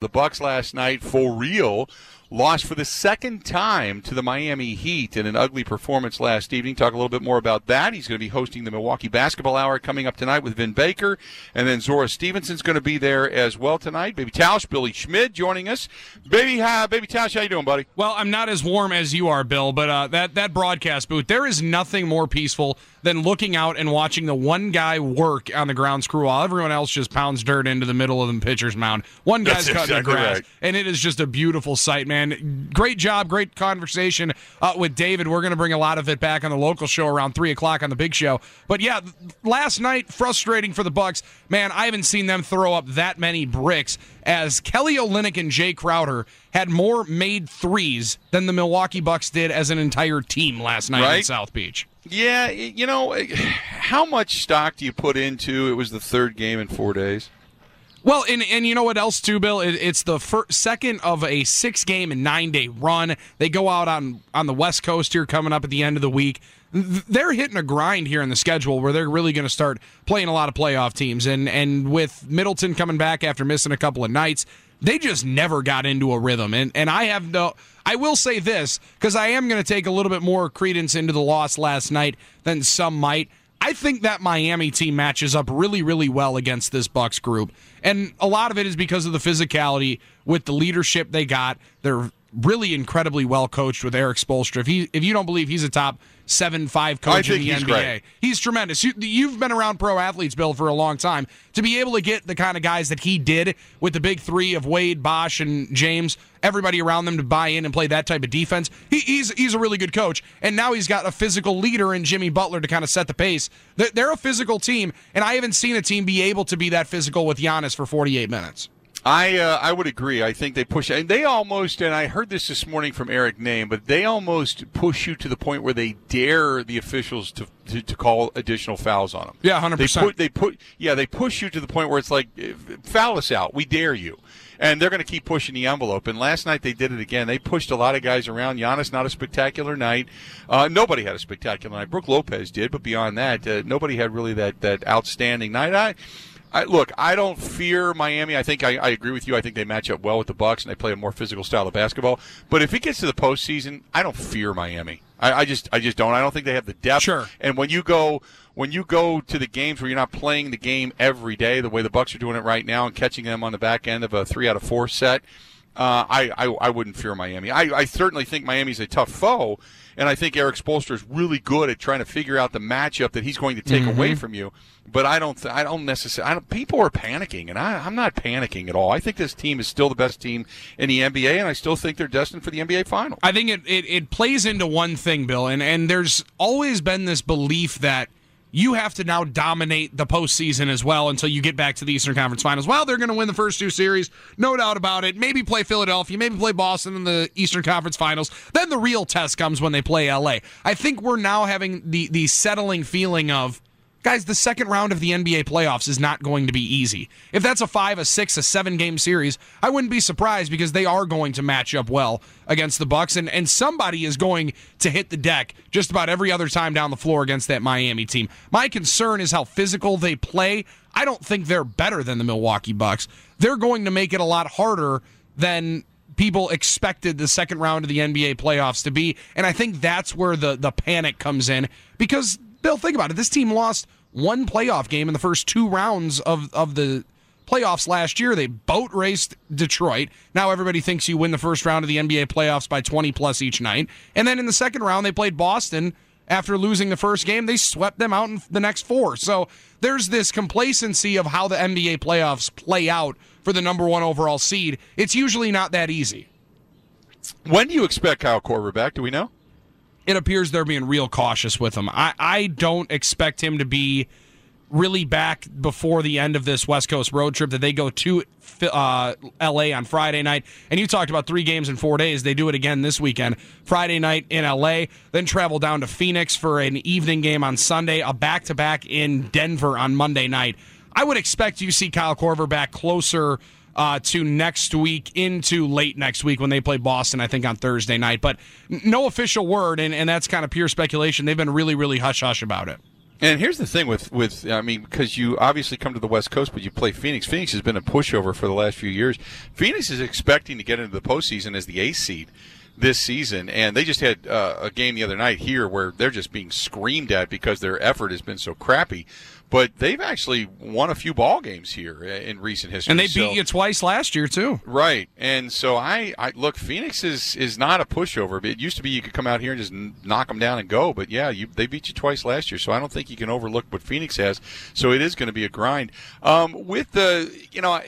The Bucks last night, for real, lost for the second time to the Miami Heat in an ugly performance last evening. Talk a little bit more about that. He's going to be hosting the Milwaukee Basketball Hour coming up tonight with Vin Baker, and then Zora Stephenson's going to be there as well tonight. Baby Tausch, Billy Schmid joining us. Baby, hi, Baby Tausch, how you doing, buddy? Well, I'm not as warm as you are, Bill, but uh, that that broadcast booth, there is nothing more peaceful than looking out and watching the one guy work on the ground screw while everyone else just pounds dirt into the middle of the pitcher's mound. One guy's That's cutting exactly the grass, right. and it is just a beautiful sight, man. And great job, great conversation uh, with David. We're going to bring a lot of it back on the local show around three o'clock on the big show. But yeah, last night frustrating for the Bucks. Man, I haven't seen them throw up that many bricks as Kelly Olynyk and Jae Crowder had more made threes than the Milwaukee Bucks did as an entire team last night in Right. South Beach. Yeah, you know, how much stock do you put into it was the third game in four days? Well, and and you know what else too, Bill? It, it's the fir- second of a six game and nine day run. They go out on on the West Coast here coming up at the end of the week. They're hitting a grind here in the schedule where they're really going to start playing a lot of playoff teams. And and with Middleton coming back after missing a couple of nights, they just never got into a rhythm. And and I have no. I will say this because I am going to take a little bit more credence into the loss last night than some might. I think that Miami team matches up really, really well against this Bucks group, and a lot of it is because of the physicality with the leadership they got. They're really incredibly well coached with Erik Spoelstra. If he, if you don't believe he's a top seven five coach in the he's NBA, great. he's tremendous. You, you've been around pro athletes, Bill, for a long time. To be able to get the kind of guys that he did with the big three of Wade, Bosh, and James, everybody around them to buy in and play that type of defense, he, he's he's a really good coach. And now he's got a physical leader in Jimmy Butler to kind of set the pace. They're, they're a physical team, and I haven't seen a team be able to be that physical with Giannis for 48 minutes. I uh, I would agree. I think they push, and they almost, and I heard this this morning from Eric Name, but they almost push you to the point where they dare the officials to to, to call additional fouls on them. Yeah, 100%. They put, they put, yeah, they push you to the point where it's like, eh, foul us out. We dare you. And they're going to keep pushing the envelope. And last night they did it again. They pushed a lot of guys around. Giannis, not a spectacular night. Uh, nobody had a spectacular night. Brook Lopez did, but beyond that, uh, nobody had really that, that outstanding night. I, I, look, I don't fear Miami. I think I, I agree with you. I think they match up well with the Bucks and they play a more physical style of basketball. But if it gets to the postseason, I don't fear Miami. I, I just, I just don't. I don't think they have the depth. Sure. And when you go, when you go to the games where you're not playing the game every day, the way the Bucks are doing it right now, and catching them on the back end of a three out of four set, uh, I, I, I wouldn't fear Miami. I, I certainly think Miami's a tough foe, and I think Erik Spoelstra is really good at trying to figure out the matchup that he's going to take away from you. But I don't, th- I don't necessarily. I don't, people are panicking, and I, I'm not panicking at all. I think this team is still the best team in the NBA, and I still think they're destined for the NBA final. I think it, it, it plays into one thing, Bill, and, and there's always been this belief that you have to now dominate the postseason as well until you get back to the Eastern Conference Finals. Well, they're going to win the first two series, no doubt about it. Maybe play Philadelphia, maybe play Boston in the Eastern Conference Finals. Then the real test comes when they play LA. I think we're now having the the settling feeling of Guys, the second round of the NBA playoffs is not going to be easy. If that's a five, a six, a seven game series, I wouldn't be surprised because they are going to match up well against the Bucks, and, and somebody is going to hit the deck just about every other time down the floor against that Miami team. My concern is how physical they play. I don't think they're better than the Milwaukee Bucks. They're going to make it a lot harder than people expected the second round of the NBA playoffs to be. And I think that's where the, the panic comes in because, Bill, think about it. This team lost one playoff game in the first two rounds of, of the playoffs last year. They boat raced Detroit. Now everybody thinks you win the first round of the NBA playoffs by 20 plus each night. And then in the second round, they played Boston. After losing the first game, they swept them out in the next four. So there's this complacency of how the NBA playoffs play out for the number one overall seed. It's usually not that easy. When do you expect Kyle Korver back? Do we know? It appears they're being real cautious with him. I, I don't expect him to be really back before the end of this West Coast road trip that they go to uh, LA on Friday night. And you talked about three games in four days. They do it again this weekend. Friday night in LA, then travel down to Phoenix for an evening game on Sunday, a back to back in Denver on Monday night. I would expect you see Kyle Korver back closer. Uh, to next week into late next week when they play Boston, I think on Thursday night. But no official word, and, and that's kind of pure speculation. They've been really, really hush hush about it. And here's the thing with with I mean because you obviously come to the West Coast, but you play Phoenix. Phoenix has been a pushover for the last few years. Phoenix is expecting to get into the postseason as the eighth seed this season, and they just had uh, a game the other night here where they're just being screamed at because their effort has been so crappy. But they've actually won a few ball games here in recent history, and they so, beat you twice last year too. Right, and so I, I look. Phoenix is is not a pushover. It used to be you could come out here and just knock them down and go, but yeah, you, they beat you twice last year, so I don't think you can overlook what Phoenix has. So it is going to be a grind. Um, with the, you know.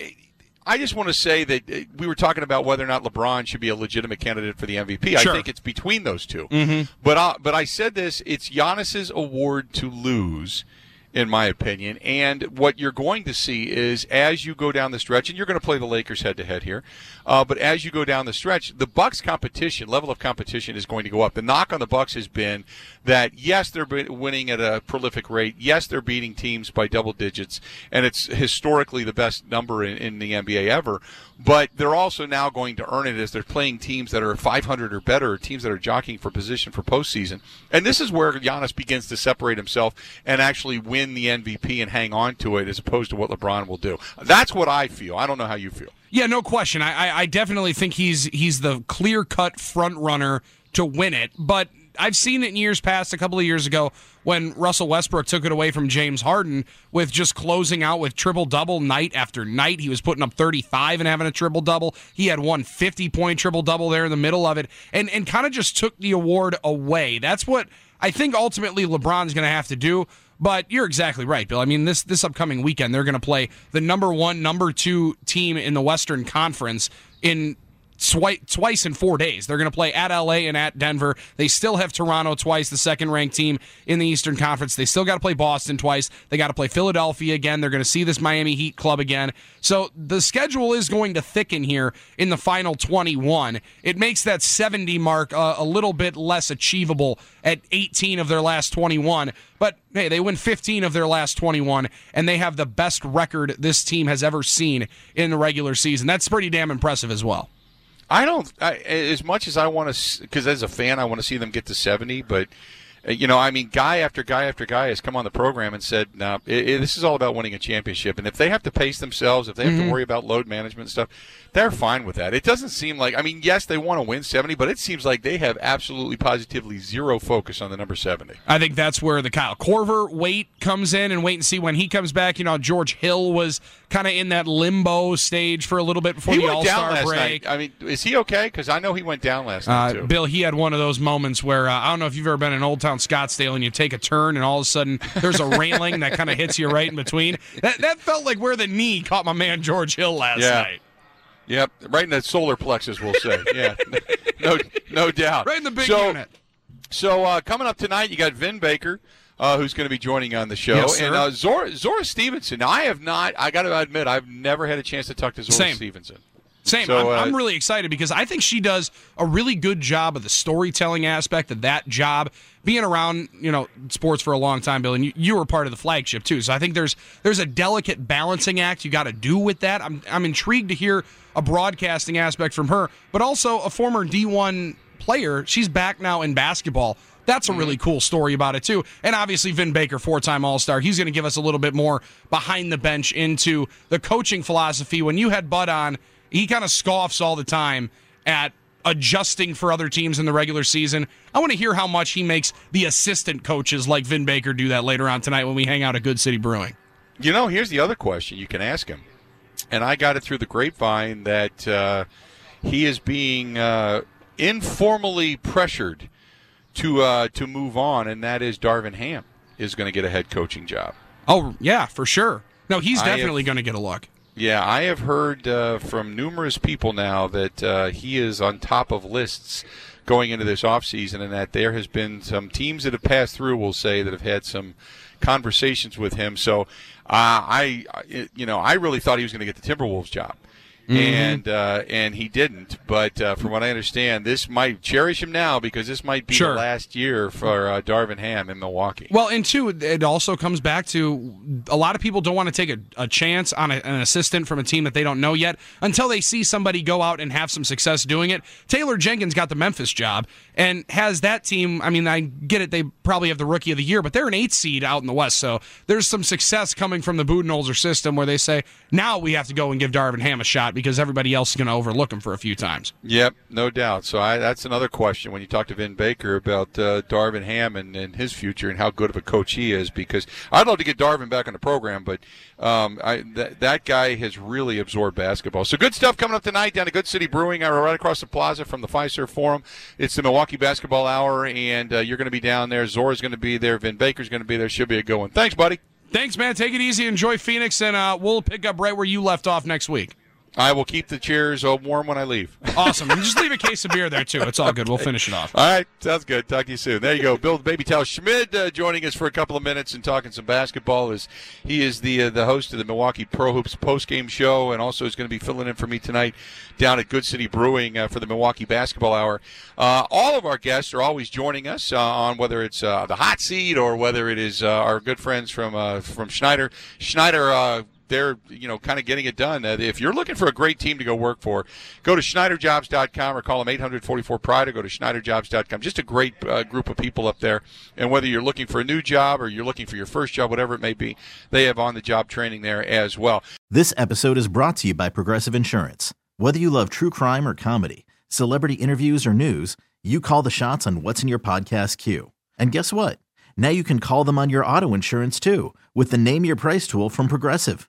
I just want to say that uh, we were talking about whether or not LeBron should be a legitimate candidate for the MVP. Sure. I think it's between those 2 mm-hmm. But I, but I said this: it's Giannis's award to lose in my opinion. And what you're going to see is as you go down the stretch, and you're going to play the Lakers head to head here, uh, but as you go down the stretch, the Bucks competition level of competition is going to go up. The knock on the Bucks has been that yes, they're winning at a prolific rate. Yes, they're beating teams by double digits, and it's historically the best number in, in the NBA ever. But they're also now going to earn it as they're playing teams that are 500 or better, teams that are jockeying for position for postseason. And this is where Giannis begins to separate himself and actually win the MVP and hang on to it, as opposed to what LeBron will do. That's what I feel. I don't know how you feel. Yeah, no question. I, I, I definitely think he's he's the clear cut front runner to win it. But I've seen it in years past, a couple of years ago, when Russell Westbrook took it away from James Harden with just closing out with triple double night after night. He was putting up 35 and having a triple double. He had one 50 point triple double there in the middle of it and, and kind of just took the award away. That's what I think ultimately LeBron's going to have to do. But you're exactly right, Bill. I mean, this this upcoming weekend they're going to play the number one, number two team in the Western Conference in twice in four days. They're going to play at LA and at Denver. They still have Toronto twice, the second ranked team in the Eastern Conference. They still got to play Boston twice. They got to play Philadelphia again. They're going to see this Miami Heat club again. So the schedule is going to thicken here in the final 21. It makes that 70 mark uh, a little bit less achievable at 18 of their last 21. But hey, they win 15 of their last 21, and they have the best record this team has ever seen in the regular season. That's pretty damn impressive as well. I don't I, as much as I want to because as a fan I want to see them get to 70 but you know I mean guy after guy after guy has come on the program and said no this is all about winning a championship and if they have to pace themselves if they have mm-hmm. to worry about load management and stuff they're fine with that. It doesn't seem like, I mean, yes, they want to win 70, but it seems like they have absolutely positively zero focus on the number 70. I think that's where the Kyle Korver wait comes in and wait and see when he comes back. You know, George Hill was kind of in that limbo stage for a little bit before he the All Star break. Night. I mean, is he okay? Because I know he went down last night, uh, too. Bill, he had one of those moments where uh, I don't know if you've ever been an Old Town Scottsdale and you take a turn and all of a sudden there's a railing that kind of hits you right in between. That, that felt like where the knee caught my man George Hill last yeah. night. Yep, right in the solar plexus, we'll say. Yeah, no, no doubt. Right in the big so, unit. So uh, coming up tonight, you got Vin Baker. Uh, who's going to be joining on the show? Yes, and uh, Zora, Zora Stephenson. Now, I have not. I got to admit, I've never had a chance to talk to Zora Same. Stephenson. Same. So, I'm, uh, I'm, really excited because I think she does a really good job of the storytelling aspect of that job. Being around, you know, sports for a long time, Bill, and you, you were part of the flagship too. So I think there's there's a delicate balancing act you got to do with that. I'm I'm intrigued to hear a broadcasting aspect from her, but also a former D1 player. She's back now in basketball. That's a really cool story about it too. And obviously Vin Baker, four-time All-Star, he's going to give us a little bit more behind the bench into the coaching philosophy. When you had Bud on he kind of scoffs all the time at adjusting for other teams in the regular season. I want to hear how much he makes the assistant coaches like Vin Baker do that later on tonight when we hang out at Good City Brewing. You know, here's the other question you can ask him. and I got it through the grapevine that uh, he is being uh, informally pressured to uh, to move on, and that is Darvin Ham is going to get a head coaching job. Oh yeah, for sure. No, he's have- definitely going to get a look. Yeah, I have heard uh, from numerous people now that uh, he is on top of lists going into this offseason and that there has been some teams that have passed through, we'll say, that have had some conversations with him. So uh, I, you know, I really thought he was going to get the Timberwolves job. And uh, and he didn't, but uh, from what I understand, this might cherish him now because this might be Sure. the last year for uh, Darvin Ham in Milwaukee. Well, and two, it also comes back to a lot of people don't want to take a, a chance on a, an assistant from a team that they don't know yet until they see somebody go out and have some success doing it. Taylor Jenkins got the Memphis job and has that team. I mean, I get it; they probably have the rookie of the year, but they're an eight seed out in the West, so there's some success coming from the Budenholzer system where they say now we have to go and give Darvin Ham a shot because everybody else is going to overlook him for a few times. Yep, no doubt. So I, that's another question when you talk to Vin Baker about uh, Darvin Ham and, and his future and how good of a coach he is. Because I'd love to get Darvin back on the program, but um, I, th- that guy has really absorbed basketball. So good stuff coming up tonight down at Good City Brewing, uh, right across the plaza from the Fiserv Forum. It's the Milwaukee Basketball Hour, and uh, you're going to be down there. Zora's going to be there. Vin Baker's going to be there. Should be a good one. Thanks, buddy. Thanks, man. Take it easy. Enjoy Phoenix, and uh, we'll pick up right where you left off next week. I will keep the chairs warm when I leave. Awesome. And just leave a case of beer there, too. It's all good. We'll finish it off. All right, sounds good. Talk to you soon. There you go. Bill Baby Towel Schmid uh, joining us for a couple of minutes and talking some basketball. Is he is the uh, the host of the Milwaukee Pro Hoops post game show, and also is going to be filling in for me tonight down at Good City Brewing uh, for the Milwaukee Basketball Hour. Uh, all of our guests are always joining us uh, on whether it's uh, the hot seat or whether it is uh, our good friends from uh, from Schneider. Schneider. They're you know kind of getting it done. Uh, if you're looking for a great team to go work for, go to schneiderjobs.com or call them 844 pride or go to schneiderjobs.com. Just a great uh, group of people up there. And whether you're looking for a new job or you're looking for your first job, whatever it may be, they have on the job training there as well. This episode is brought to you by Progressive Insurance. Whether you love true crime or comedy, celebrity interviews or news, you call the shots on what's in your podcast queue. And guess what? Now you can call them on your auto insurance too with the Name Your Price tool from Progressive.